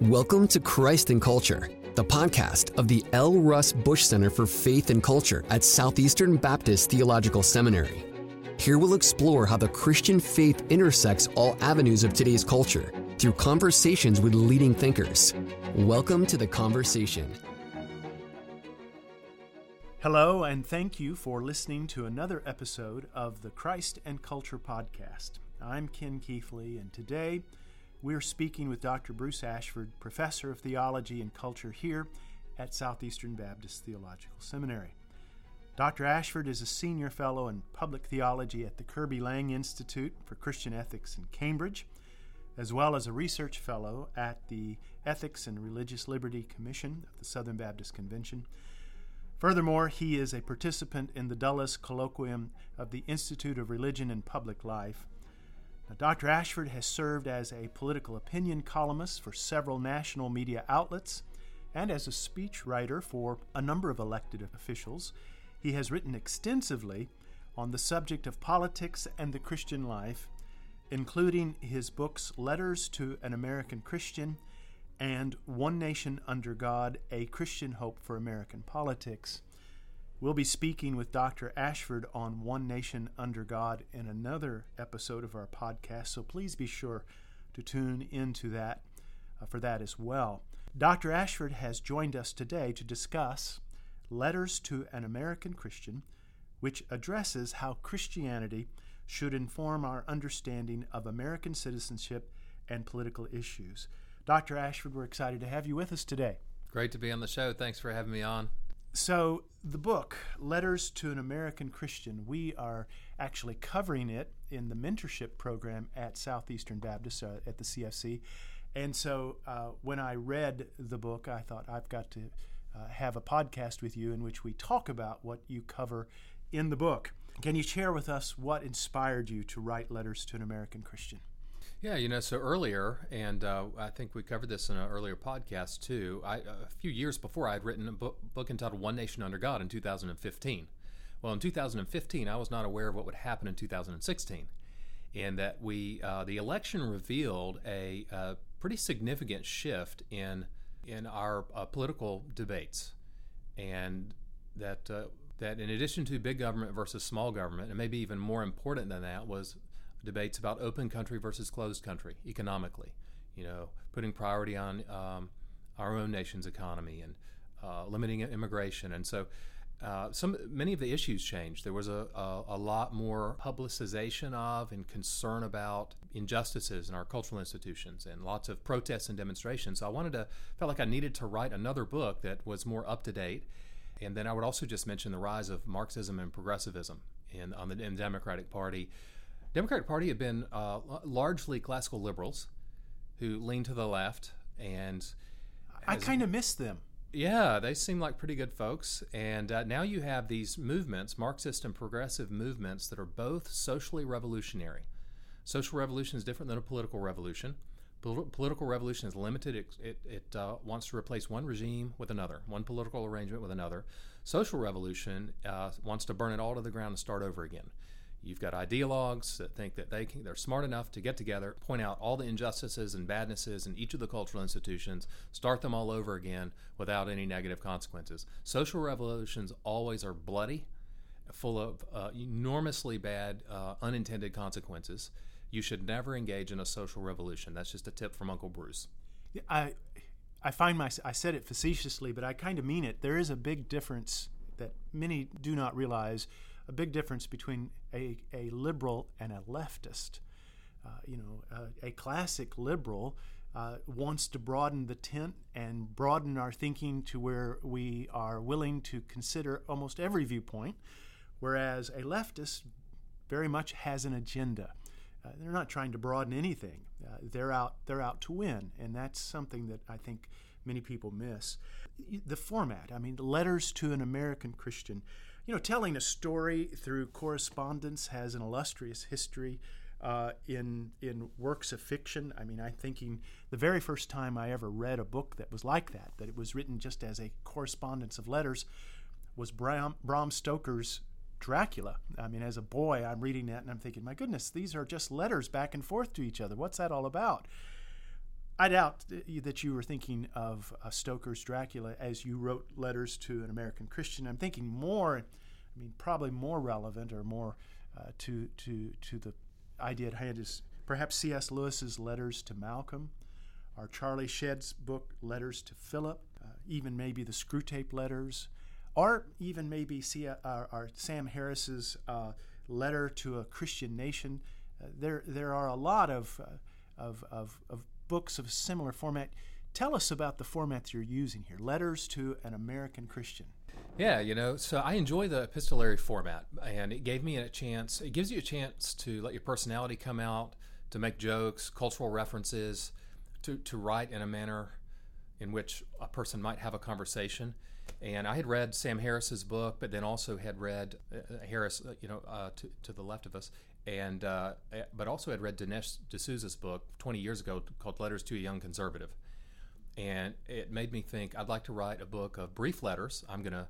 Welcome to Christ and Culture, the podcast of the L. Russ Bush Center for Faith and Culture at Southeastern Baptist Theological Seminary. Here we'll explore how the Christian faith intersects all avenues of today's culture through conversations with leading thinkers. Welcome to the conversation. Hello, and thank you for listening to another episode of the Christ and Culture Podcast. I'm Ken Keathley, and today we're speaking with Dr. Bruce Ashford, Professor of Theology and Culture here at Southeastern Baptist Theological Seminary. Dr. Ashford is a senior fellow in public theology at the Kirby Laing Institute for Christian Ethics in Cambridge, as well as a research fellow at the Ethics and Religious Liberty Commission of the Southern Baptist Convention Furthermore, he is a participant in the Dulles Colloquium of the Institute of Religion and Public Life. Now, Dr. Ashford has served as a political opinion columnist for several national media outlets and as a speechwriter for a number of elected officials. He has written extensively on the subject of politics and the Christian life, including his books Letters to an American Christian and One Nation Under God A Christian Hope for American Politics. We'll be speaking with Dr. Ashford on One Nation Under God in another episode of our podcast, so please be sure to tune into that uh, for that as well. Dr. Ashford has joined us today to discuss Letters to an American Christian, which addresses how Christianity should inform our understanding of American citizenship and political issues. Dr. Ashford, we're excited to have you with us today. Great to be on the show. Thanks for having me on. So, the book, Letters to an American Christian, we are actually covering it in the mentorship program at Southeastern Baptist uh, at the CFC. And so, uh, when I read the book, I thought I've got to uh, have a podcast with you in which we talk about what you cover in the book. Can you share with us what inspired you to write Letters to an American Christian? Yeah, you know, so earlier, and uh, I think we covered this in an earlier podcast too. I, a few years before, I had written a book, book entitled "One Nation Under God" in 2015. Well, in 2015, I was not aware of what would happen in 2016, and that we uh, the election revealed a, a, pretty significant shift in in our uh, political debates, and that uh, that in addition to big government versus small government, and maybe even more important than that, was debates about open country versus closed country economically. You know, putting priority on um, our own nation's economy and uh, limiting immigration, and so. Uh, some many of the issues changed. There was a, a, a, lot more publicization of and concern about injustices in our cultural institutions, and lots of protests and demonstrations. So I wanted to felt like I needed to write another book that was more up to date. And then I would also just mention the rise of Marxism and progressivism in on the, in the Democratic Party Democratic Party have been uh, largely classical liberals who lean to the left, and I kind of miss them. Yeah, they seem like pretty good folks. And uh, now you have these movements, Marxist and progressive movements, that are both socially revolutionary. Social revolution is different than a political revolution. Pol- political revolution is limited. It, it, it uh, wants to replace one regime with another, one political arrangement with another. Social revolution uh, wants to burn it all to the ground and start over again. You've got ideologues that think that they can, they're smart enough to get together, point out all the injustices and badnesses in each of the cultural institutions, start them all over again without any negative consequences. Social revolutions always are bloody, full of uh, enormously bad uh, unintended consequences. You should never engage in a social revolution. That's just a tip from Uncle Bruce. I, I find my I said it facetiously, but I kind of mean it. There is a big difference that many do not realize a big difference between a, a liberal and a leftist. Uh, you know, uh, a classic liberal uh, wants to broaden the tent and broaden our thinking to where we are willing to consider almost every viewpoint, whereas a leftist very much has an agenda. Uh, they're not trying to broaden anything. Uh, they're out. They're out to win, and that's something that I think many people miss. The format. I mean, letters to an American Christian you know, telling a story through correspondence has an illustrious history uh, in in works of fiction. I mean, I'm thinking the very first time I ever read a book that was like that, that it was written just as a correspondence of letters, was Bram, Bram Stoker's Dracula. I mean, as a boy, I'm reading that and I'm thinking, my goodness, these are just letters back and forth to each other. What's that all about? I doubt that you were thinking of uh, Stoker's Dracula as you wrote letters to an American Christian. I'm thinking more, I mean, probably more relevant or more uh, to to to the idea at hand is perhaps C.S. Lewis's letters to Malcolm, or Charlie Shedd's book Letters to Philip, uh, even maybe the Screwtape letters, or even maybe C- uh, our Sam Harris's uh, letter to a Christian nation. Uh, there there are a lot of, of, of, of books of similar format. Tell us about the format you're using here letters to an American Christian. Yeah, you know, so I enjoy the epistolary format, and it gave me a chance, it gives you a chance to let your personality come out, to make jokes, cultural references, to, to write in a manner in which a person might have a conversation. And I had read Sam Harris's book, but then also had read uh, Harris, uh, you know, uh, to, to the left of us, and uh, eh, but also had read Dinesh D'Souza's book 20 years ago called Letters to a Young Conservative, and it made me think I'd like to write a book of brief letters. I'm going to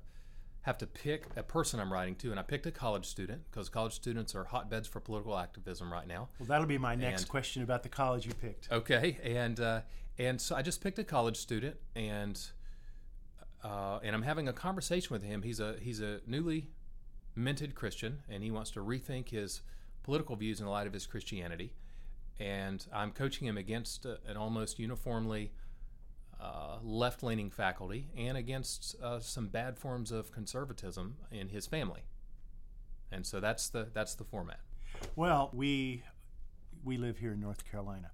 have to pick a person I'm writing to, and I picked a college student because college students are hotbeds for political activism right now. Well, that'll be my next and, question about the college you picked. Okay, and uh, and so I just picked a college student, and uh, and I'm having a conversation with him. He's a he's a newly minted Christian, and he wants to rethink his political views in the light of his Christianity. And I'm coaching him against uh, an almost uniformly uh, left leaning faculty and against uh, some bad forms of conservatism in his family. And so that's the, that's the format. Well, we, we live here in North Carolina.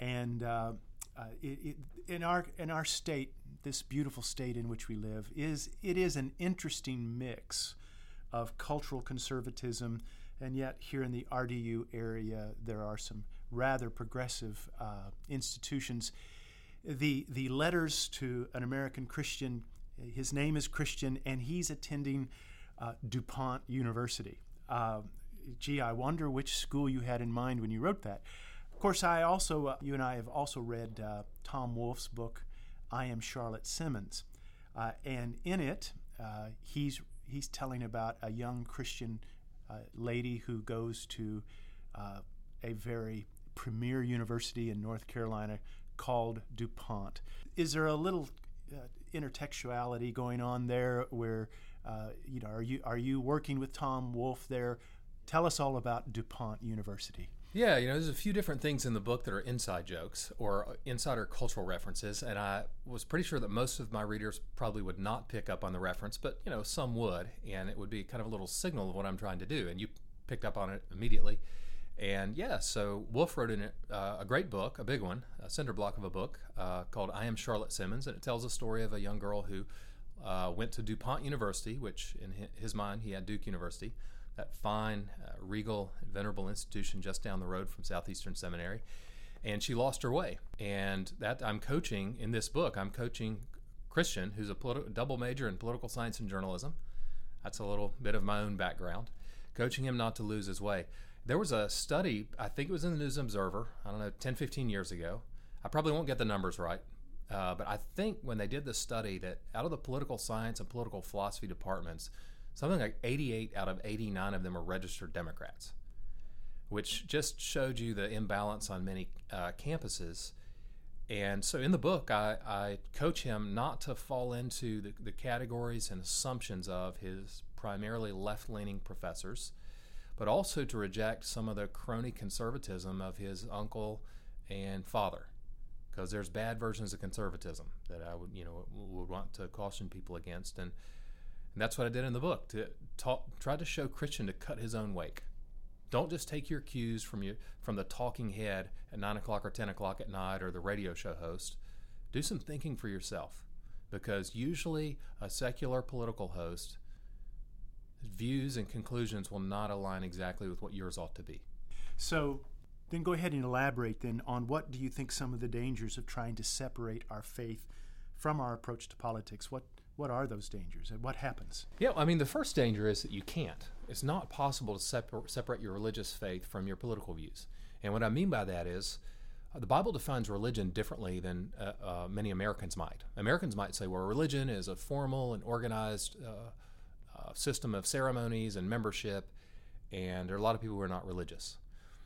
And uh, uh, it, it, in, our, in our state, this beautiful state in which we live, is, it is an interesting mix of cultural conservatism and yet here in the RDU area, there are some rather progressive uh, institutions. The, the letters to an American Christian, his name is Christian, and he's attending uh, DuPont University. Uh, gee, I wonder which school you had in mind when you wrote that. Of course, I also, uh, you and I have also read uh, Tom Wolfe's book, I Am Charlotte Simmons. Uh, and in it, he's, he's telling about a young Christian lady who goes to uh, a very premier university in North Carolina called DuPont. Is there a little uh, intertextuality going on there where uh, you know are you are you working with Tom Wolfe there? Tell us all about DuPont University. Yeah, you know, there's a few different things in the book that are inside jokes or insider cultural references, and I was pretty sure that most of my readers probably would not pick up on the reference, but you know, some would, and it would be kind of a little signal of what I'm trying to do, and you picked up on it immediately. And yeah, so Wolfe wrote in uh, a great book, a big one, a cinder block of a book uh, called I Am Charlotte Simmons, and it tells a story of a young girl who uh, went to DuPont University, which in his mind he had Duke University that fine, uh, regal, venerable institution just down the road from Southeastern Seminary. And she lost her way. And that I'm coaching in this book, I'm coaching Christian, who's a politi- double major in political science and journalism. That's a little bit of my own background. Coaching him not to lose his way. There was a study, I think it was in the News Observer, I don't know, 10, 15 years ago. I probably won't get the numbers right, uh, but I think when they did the study that out of the political science and political philosophy departments, something like 88 out of 89 of them are registered Democrats, which just showed you the imbalance on many uh, campuses. And so in the book, I, I, coach him not to fall into the, the categories and assumptions of his primarily left leaning professors, but also to reject some of the crony conservatism of his uncle and father. Because there's bad versions of conservatism that I would, you know, would want to caution people against, and and that's what I did in the book to talk, try to show Christian to cut his own wake. Don't just take your cues from you from the talking head at nine o'clock or ten o'clock at night or the radio show host. Do some thinking for yourself, because usually a secular political host views and conclusions will not align exactly with what yours ought to be. So, then go ahead and elaborate then on what do you think some of the dangers of trying to separate our faith from our approach to politics? What what are those dangers and what happens? Yeah, I mean, the first danger is that you can't. It's not possible to separ- separate your religious faith from your political views. And what I mean by that is, uh, the Bible defines religion differently than uh, uh, many Americans might. Americans might say, well, religion is a formal and organized uh, uh, system of ceremonies and membership, and there are a lot of people who are not religious.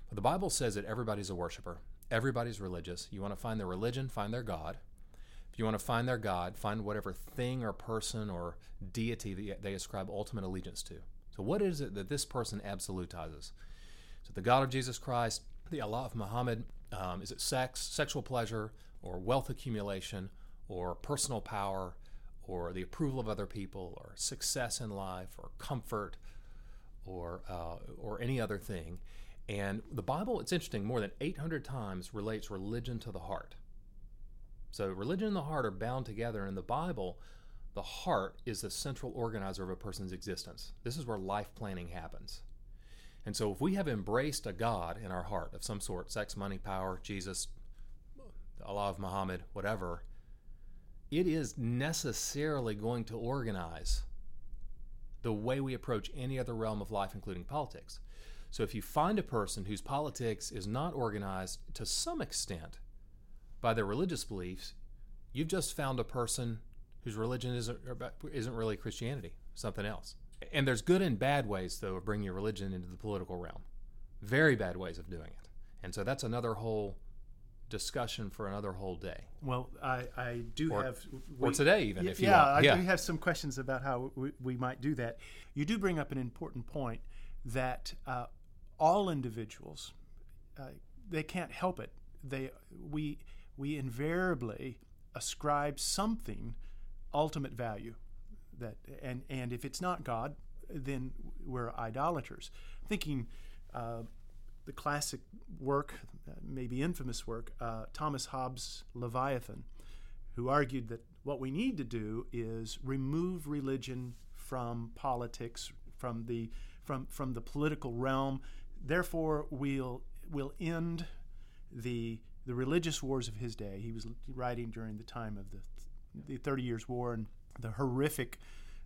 But the Bible says that everybody's a worshiper, everybody's religious. You want to find their religion, find their God. You want to find their God, find whatever thing or person or deity that they ascribe ultimate allegiance to. So, what is it that this person absolutizes? So, the God of Jesus Christ, the Allah of Muhammad, um, is it sex, sexual pleasure, or wealth accumulation, or personal power, or the approval of other people, or success in life, or comfort, or uh, or any other thing? And the Bible, it's interesting, more than 800 times relates religion to the heart. So religion and the heart are bound together. In the Bible, the heart is the central organizer of a person's existence. This is where life planning happens. And so if we have embraced a God in our heart of some sort, sex, money, power, Jesus, Allah of Muhammad, whatever, it is necessarily going to organize the way we approach any other realm of life, including politics. So if you find a person whose politics is not organized to some extent by their religious beliefs, you've just found a person whose religion isn't isn't really Christianity, something else. And there's good and bad ways, though, of bringing your religion into the political realm. Very bad ways of doing it. And so that's another whole discussion for another whole day. Well, I, I do or, have. We, or today, even, yeah, if you yeah, want. Yeah, I do have some questions about how we, we, might do that. You do bring up an important point that uh, all individuals, uh, they can't help it. They, we, we invariably ascribe something ultimate value that and and if it's not God, then we're idolaters. Thinking uh, the classic work, uh, maybe infamous work, uh, Thomas Hobbes' Leviathan, who argued that what we need to do is remove religion from politics, from the from from the political realm. Therefore, we'll we'll end the the religious wars of his day. He was writing during the time of the the Thirty Years' War and the horrific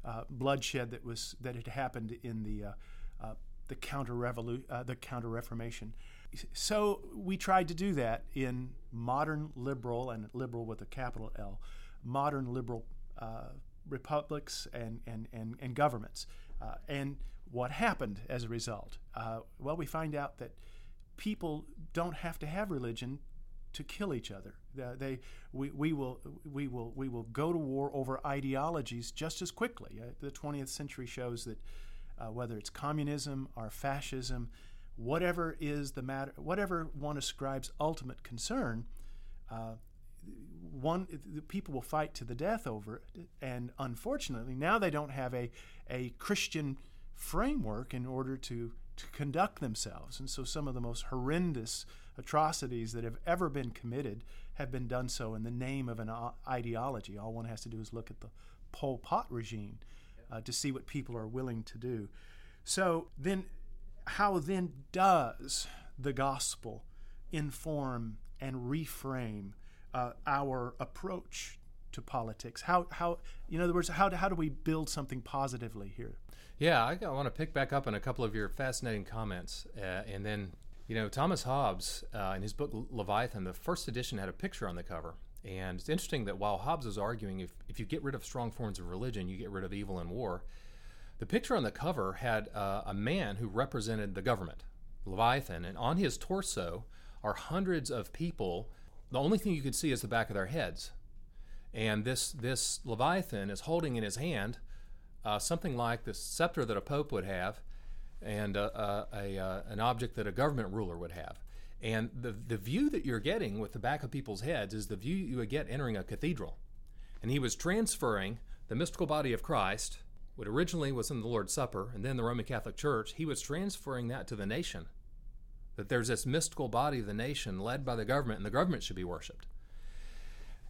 uh, bloodshed that was that had happened in the uh, uh, the counter revolu- uh, the counter Reformation. So we tried to do that in modern liberal and liberal with a capital L, modern liberal uh, republics and and and, and governments. And what happened as a result? well, we find out that people don't have to have religion to kill each other. They, we, we, will, we, will, we will go to war over ideologies just as quickly. Uh, the 20th century shows that uh, whether it's communism or fascism, whatever is the matter, whatever one ascribes ultimate concern, uh, one people will fight to the death over it. And unfortunately, now they don't have a, a Christian framework in order to, to conduct themselves. And so some of the most horrendous atrocities that have ever been committed have been done so in the name of an ideology. All one has to do is look at the Pol Pot regime uh, to see what people are willing to do. So then, how then does the gospel inform and reframe uh, our approach to politics? How, how, in other words, how, how do we build something positively here? Yeah, I, I want to pick back up on a couple of your fascinating comments uh, and then you know, Thomas Hobbes, uh, in his book Leviathan, the first edition had a picture on the cover. And it's interesting that while Hobbes is arguing if, if you get rid of strong forms of religion, you get rid of evil and war, the picture on the cover had uh, a man who represented the government, Leviathan, and on his torso are hundreds of people. The only thing you could see is the back of their heads. And this, this Leviathan is holding in his hand uh, something like the scepter that a pope would have, and uh, uh, a, uh, an object that a government ruler would have. And the, the view that you're getting with the back of people's heads is the view you would get entering a cathedral. And he was transferring the mystical body of Christ, what originally was in the Lord's Supper and then the Roman Catholic Church, he was transferring that to the nation. That there's this mystical body of the nation led by the government, and the government should be worshiped.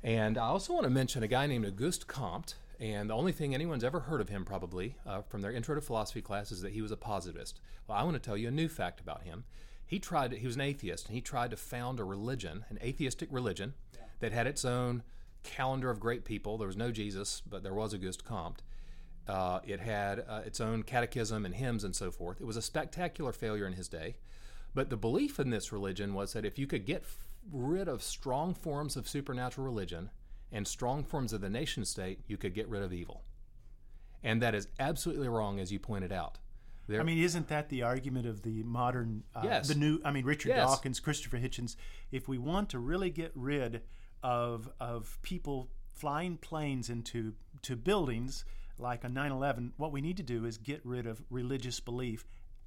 And I also want to mention a guy named Auguste Comte, and the only thing anyone's ever heard of him, probably, uh, from their intro to philosophy class, is that he was a positivist. Well, I want to tell you a new fact about him. He tried, he was an atheist, and he tried to found a religion, an atheistic religion, yeah. that had its own calendar of great people. There was no Jesus, but there was Auguste Comte. Uh, it had uh, its own catechism and hymns and so forth. It was a spectacular failure in his day. But the belief in this religion was that if you could get f- rid of strong forms of supernatural religion, and strong forms of the nation state, you could get rid of evil. And that is absolutely wrong, as you pointed out. There, I mean, isn't that the argument of the modern, uh, yes. the new? I mean, Richard yes. Dawkins, Christopher Hitchens. If we want to really get rid of of people flying planes into to buildings like a 9/11, what we need to do is get rid of religious belief,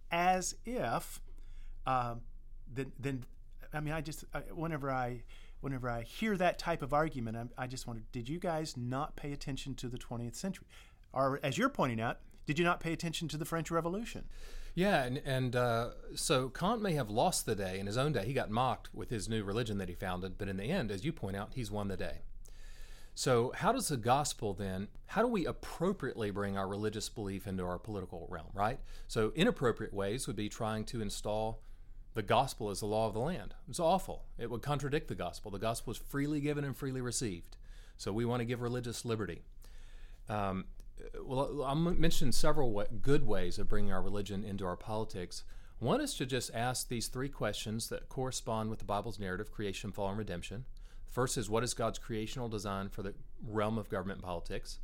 as if uh, then then I mean, I just I, whenever I whenever I hear that type of argument, I, I just wonder: Did you guys not pay attention to the 20th century, or as you're pointing out, did you not pay attention to the French Revolution? Yeah, and, and uh, so Comte may have lost the day in his own day. He got mocked with his new religion that he founded, but in the end, as you point out, he's won the day. So, how does the gospel then, how do we appropriately bring our religious belief into our political realm, right? So, inappropriate ways would be trying to install the gospel is the law of the land. It's awful. It would contradict the gospel. The gospel is freely given and freely received. So, we want to give religious liberty. Um, well, I'll mention several good ways of bringing our religion into our politics. One is to just ask these three questions that correspond with the Bible's narrative creation, fall, and redemption. First is what is God's creational design for the realm of government and politics?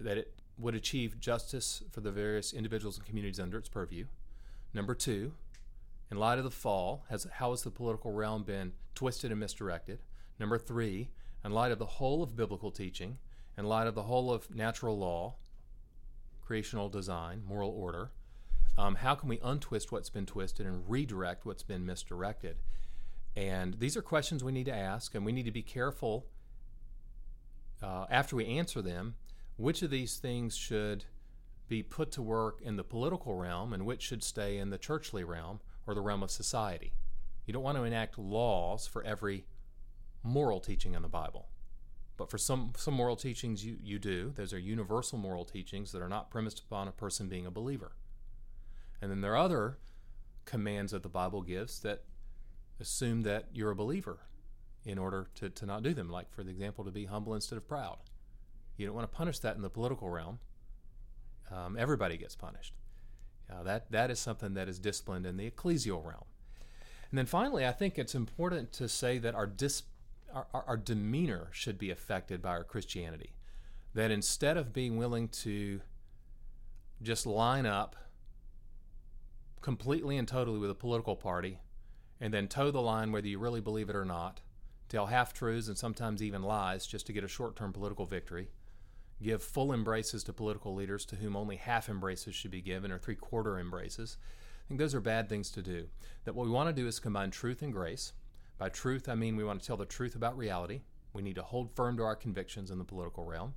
That it would achieve justice for the various individuals and communities under its purview. Number two, in light of the fall, has, how has the political realm been twisted and misdirected? Number three, in light of the whole of biblical teaching, in light of the whole of natural law, creational design, moral order, um, how can we untwist what's been twisted and redirect what's been misdirected? And these are questions we need to ask, and we need to be careful uh, after we answer them which of these things should be put to work in the political realm and which should stay in the churchly realm or the realm of society. You don't want to enact laws for every moral teaching in the Bible. But for some, some moral teachings, you, you do. Those are universal moral teachings that are not premised upon a person being a believer. And then there are other commands that the Bible gives that assume that you're a believer in order to, to not do them, like, for the example, to be humble instead of proud. You don't want to punish that in the political realm. Um, everybody gets punished. Uh, that, that is something that is disciplined in the ecclesial realm. And then finally, I think it's important to say that our dis- our, our, demeanor should be affected by our Christianity. That instead of being willing to just line up completely and totally with a political party and then toe the line whether you really believe it or not, tell half truths and sometimes even lies just to get a short term political victory, give full embraces to political leaders to whom only half embraces should be given or three quarter embraces. I think those are bad things to do. That what we want to do is combine truth and grace by truth, I mean we want to tell the truth about reality. We need to hold firm to our convictions in the political realm.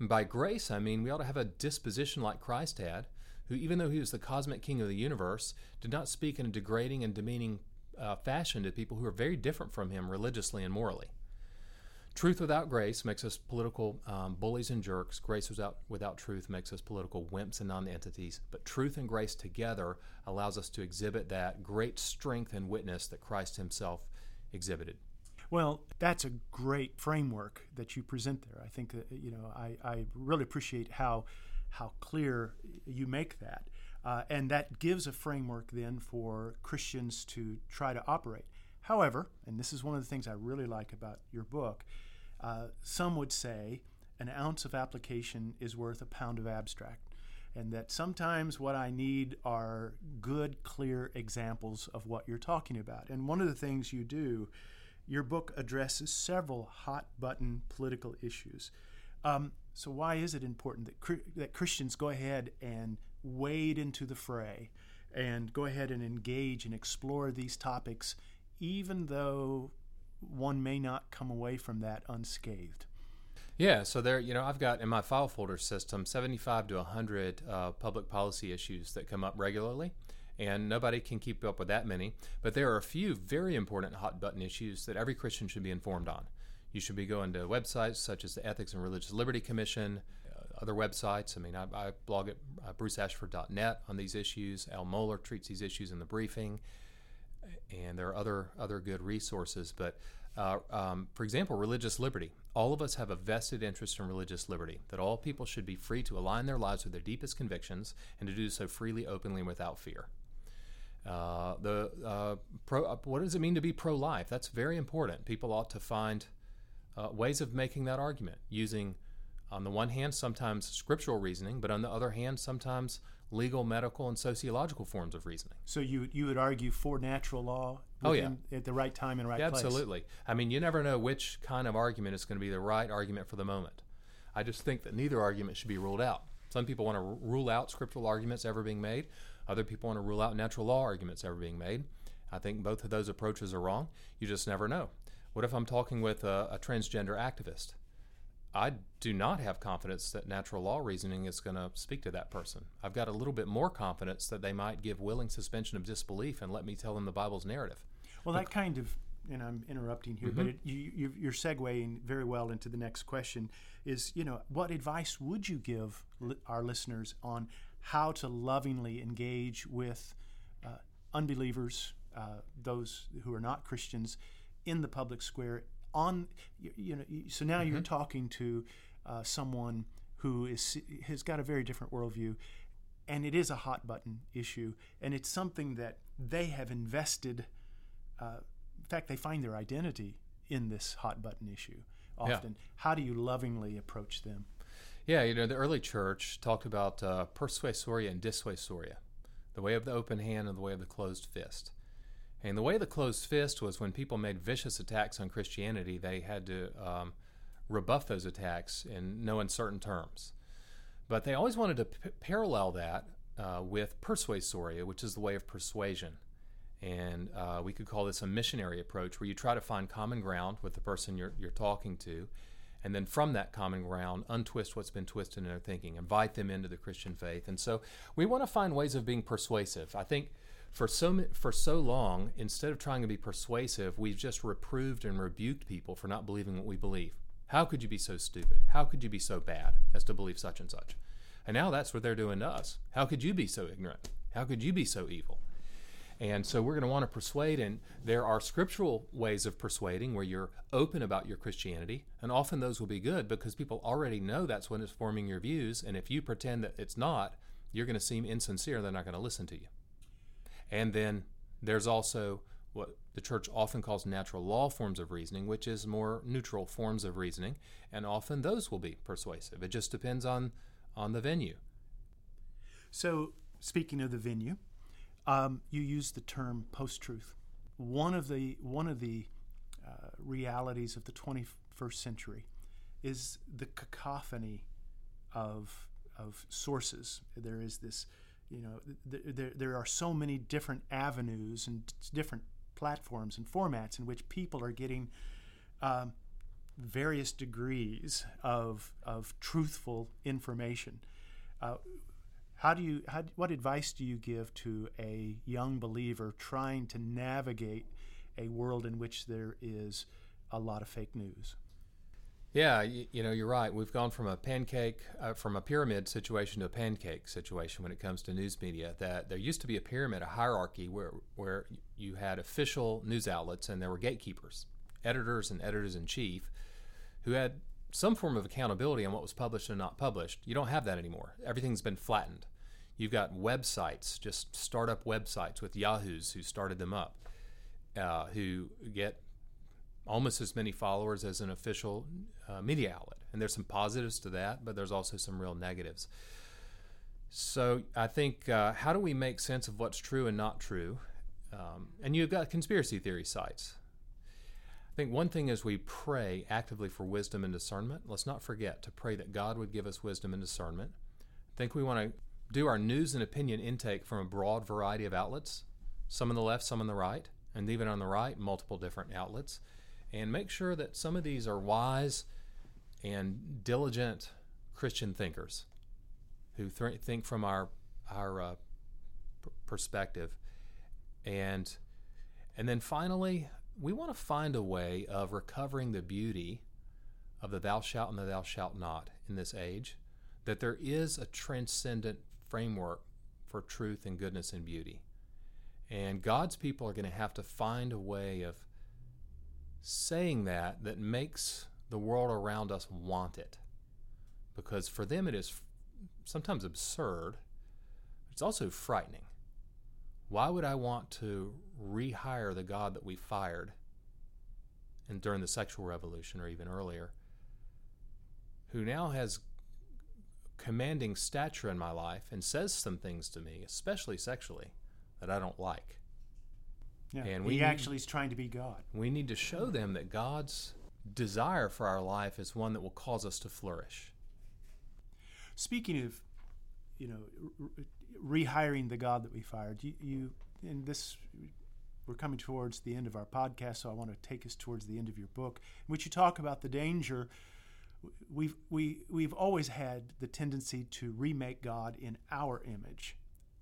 And by grace, I mean we ought to have a disposition like Christ had, who, even though he was the cosmic king of the universe, did not speak in a degrading and demeaning uh, fashion to people who are very different from him religiously and morally. Truth without grace makes us political um, bullies and jerks. Grace without, without truth makes us political wimps and non-entities. But truth and grace together allows us to exhibit that great strength and witness that Christ himself exhibited. Well, that's a great framework that you present there. I think that you know I, I really appreciate how how clear you make that, uh, and that gives a framework then for Christians to try to operate. However, and this is one of the things I really like about your book, uh, some would say an ounce of application is worth a pound of abstract and that sometimes what I need are good, clear examples of what you're talking about. And one of the things you do, your book addresses several hot button political issues. Um, so, why is it important that, that Christians go ahead and wade into the fray and go ahead and engage and explore these topics, even though one may not come away from that unscathed? Yeah, so there, you know, I've got in my file folder system 75 to 100 uh, public policy issues that come up regularly, and nobody can keep up with that many. But there are a few very important hot button issues that every Christian should be informed on. You should be going to websites such as the Ethics and Religious Liberty Commission, uh, other websites. I mean, I, I blog at uh, bruceashford.net on these issues. Al Mohler treats these issues in the briefing, and there are other other good resources. But uh, um, for example, religious liberty. All of us have a vested interest in religious liberty, that all people should be free to align their lives with their deepest convictions and to do so freely, openly, and without fear. Uh, the uh, pro, uh, what does it mean to be pro-life? That's very important. People ought to find uh, ways of making that argument using On the one hand, sometimes scriptural reasoning, but on the other hand, sometimes legal, medical, and sociological forms of reasoning. So you you would argue for natural law oh, yeah. at the right time and right yeah, place. Absolutely. I mean, you never know which kind of argument is going to be the right argument for the moment. I just think that neither argument should be ruled out. Some people want to rule out scriptural arguments ever being made. Other people want to rule out natural law arguments ever being made. I think both of those approaches are wrong. You just never know. What if I'm talking with a, a transgender activist? I do not have confidence that natural law reasoning is going to speak to that person. I've got a little bit more confidence that they might give willing suspension of disbelief and let me tell them the Bible's narrative. Well, that kind of, and I'm interrupting here, mm-hmm. but it, you, you're segueing very well into the next question. Is you know what advice would you give li- our listeners on how to lovingly engage with uh, unbelievers, uh, those who are not Christians, in the public square on you, you know so now mm-hmm. you're talking to uh, someone who is has got a very different worldview and it is a hot button issue and it's something that they have invested uh, in fact they find their identity in this hot button issue often yeah. how do you lovingly approach them yeah you know the early church talked about uh, persuasoria and dissuasoria the way of the open hand and the way of the closed fist and the way the closed fist was when people made vicious attacks on Christianity, they had to um, rebuff those attacks in no uncertain terms. But they always wanted to p- parallel that uh, with persuasoria, which is the way of persuasion. And uh, we could call this a missionary approach, where you try to find common ground with the person you're, you're talking to, and then from that common ground, untwist what's been twisted in their thinking, invite them into the Christian faith. And so we want to find ways of being persuasive. I think for so for so long, instead of trying to be persuasive, we've just reproved and rebuked people for not believing what we believe. How could you be so stupid? How could you be so bad as to believe such and such? And now that's what they're doing to us. How could you be so ignorant? How could you be so evil? And so we're going to want to persuade, and there are scriptural ways of persuading where you're open about your Christianity, and often those will be good because people already know that's when it's forming your views. And if you pretend that it's not, you're going to seem insincere. They're not going to listen to you. And then there's also what the church often calls natural law forms of reasoning, which is more neutral forms of reasoning, and often those will be persuasive. It just depends on on the venue. So, speaking of the venue, um, you use the term post-truth. One of the one of the uh, realities of the 21st century is the cacophony of of sources. There is this you know, th- there, there are so many different avenues and different platforms and formats in which people are getting um, various degrees of, of truthful information. Uh, how do you, how, what advice do you give to a young believer trying to navigate a world in which there is a lot of fake news? Yeah, you, you, know, you're right. We've gone from a pancake, uh, from a pyramid situation to a pancake situation when it comes to news media. That there used to be a pyramid, a hierarchy where where you had official news outlets and there were gatekeepers, editors and editors in chief, who had some form of accountability on what was published and not published. You don't have that anymore. Everything's been flattened. You've got websites, just startup websites with Yahoos who started them up, uh, who get almost as many followers as an official uh, media outlet. And there's some positives to that, but there's also some real negatives. So I think uh, how do we make sense of what's true and not true? Um, and you've got conspiracy theory sites. I think one thing is we pray actively for wisdom and discernment. Let's not forget to pray that God would give us wisdom and discernment. I think we want to do our news and opinion intake from a broad variety of outlets, some on the left, some on the right, and even on the right, multiple different outlets and make sure that some of these are wise and diligent Christian thinkers who th- think from our our uh, perspective, and and then finally, we want to find a way of recovering the beauty of the thou shalt and the thou shalt not in this age. That there is a transcendent framework for truth and goodness and beauty. And God's people are going to have to find a way of saying that that makes the world around us want it. Because for them it is sometimes absurd, it's also frightening. Why would I want to rehire the God that we fired and during the sexual revolution or even earlier? who now has commanding stature in my life and says some things to me, especially sexually, that I don't like. Yeah, And he we- actually is trying to be God. We need to show them that God's desire for our life is one that will cause us to flourish. Speaking of, you know, rehiring the God that we fired, you, you in this, we're coming towards the end of our podcast, so I want to take us towards the end of your book, in which you talk about the danger. We've we we've always had the tendency to remake God in our image,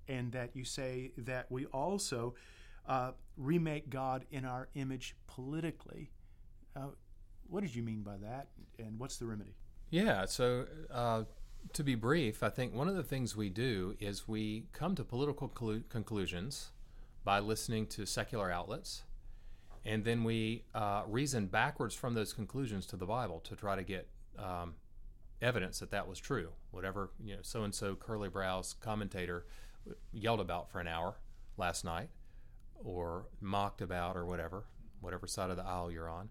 and that you say that we also uh, remake God in our image politically. Uh, what did you mean by that, and what's the remedy? Yeah, so uh, to be brief, I think one of the things we do is we come to political clu- conclusions by listening to secular outlets, and then we uh, reason backwards from those conclusions to the Bible to try to get um, evidence that that was true. Whatever you know, so and so curly brows commentator yelled about for an hour last night, or mocked about, or whatever, whatever side of the aisle you're on.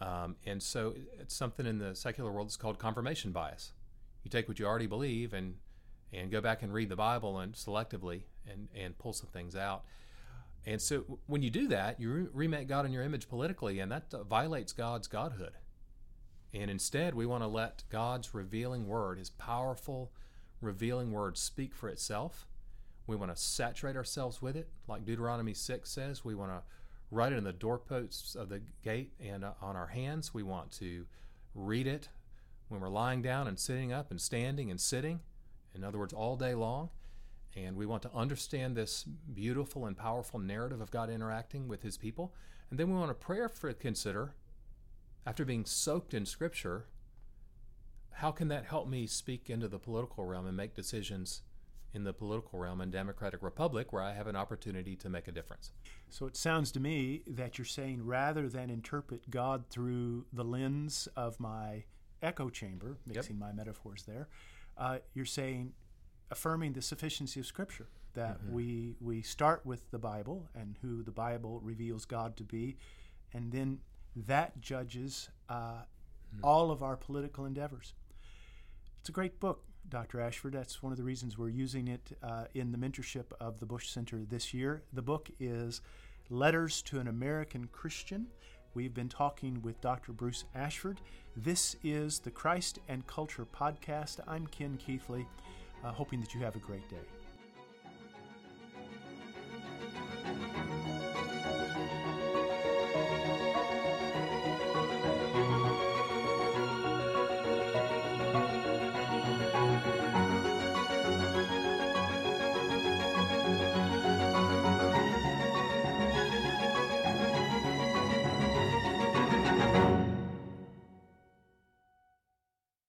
Um, and so it's something in the secular world that's called confirmation bias. You take what you already believe and and go back and read the Bible and selectively and, and pull some things out. And so when you do that, you re- remake God in your image politically, and that uh, violates God's godhood. And instead, we want to let God's revealing word, his powerful, revealing word, speak for itself. We want to saturate ourselves with it, like Deuteronomy 6 says. We want to write it in the doorposts of the gate and uh, on our hands. We want to read it when we're lying down and sitting up and standing and sitting. In other words, all day long. And we want to understand this beautiful and powerful narrative of God interacting with his people. And then we want to pray for consider, after being soaked in Scripture, how can that help me speak into the political realm and make decisions in the political realm in Democratic Republic where I have an opportunity to make a difference? So it sounds to me that you're saying rather than interpret God through the lens of my echo chamber, mixing my metaphors there, uh, you're saying affirming the sufficiency of Scripture. That we we start with the Bible and who the Bible reveals God to be, and then that judges uh, all of our political endeavors. It's a great book, Dr. Ashford. That's one of the reasons we're using it uh, in the mentorship of the Bush Center this year. The book is Letters to an American Christian. We've been talking with Dr. Bruce Ashford. This is the Christ and Culture Podcast. I'm Ken Keathley, uh, hoping that you have a great day.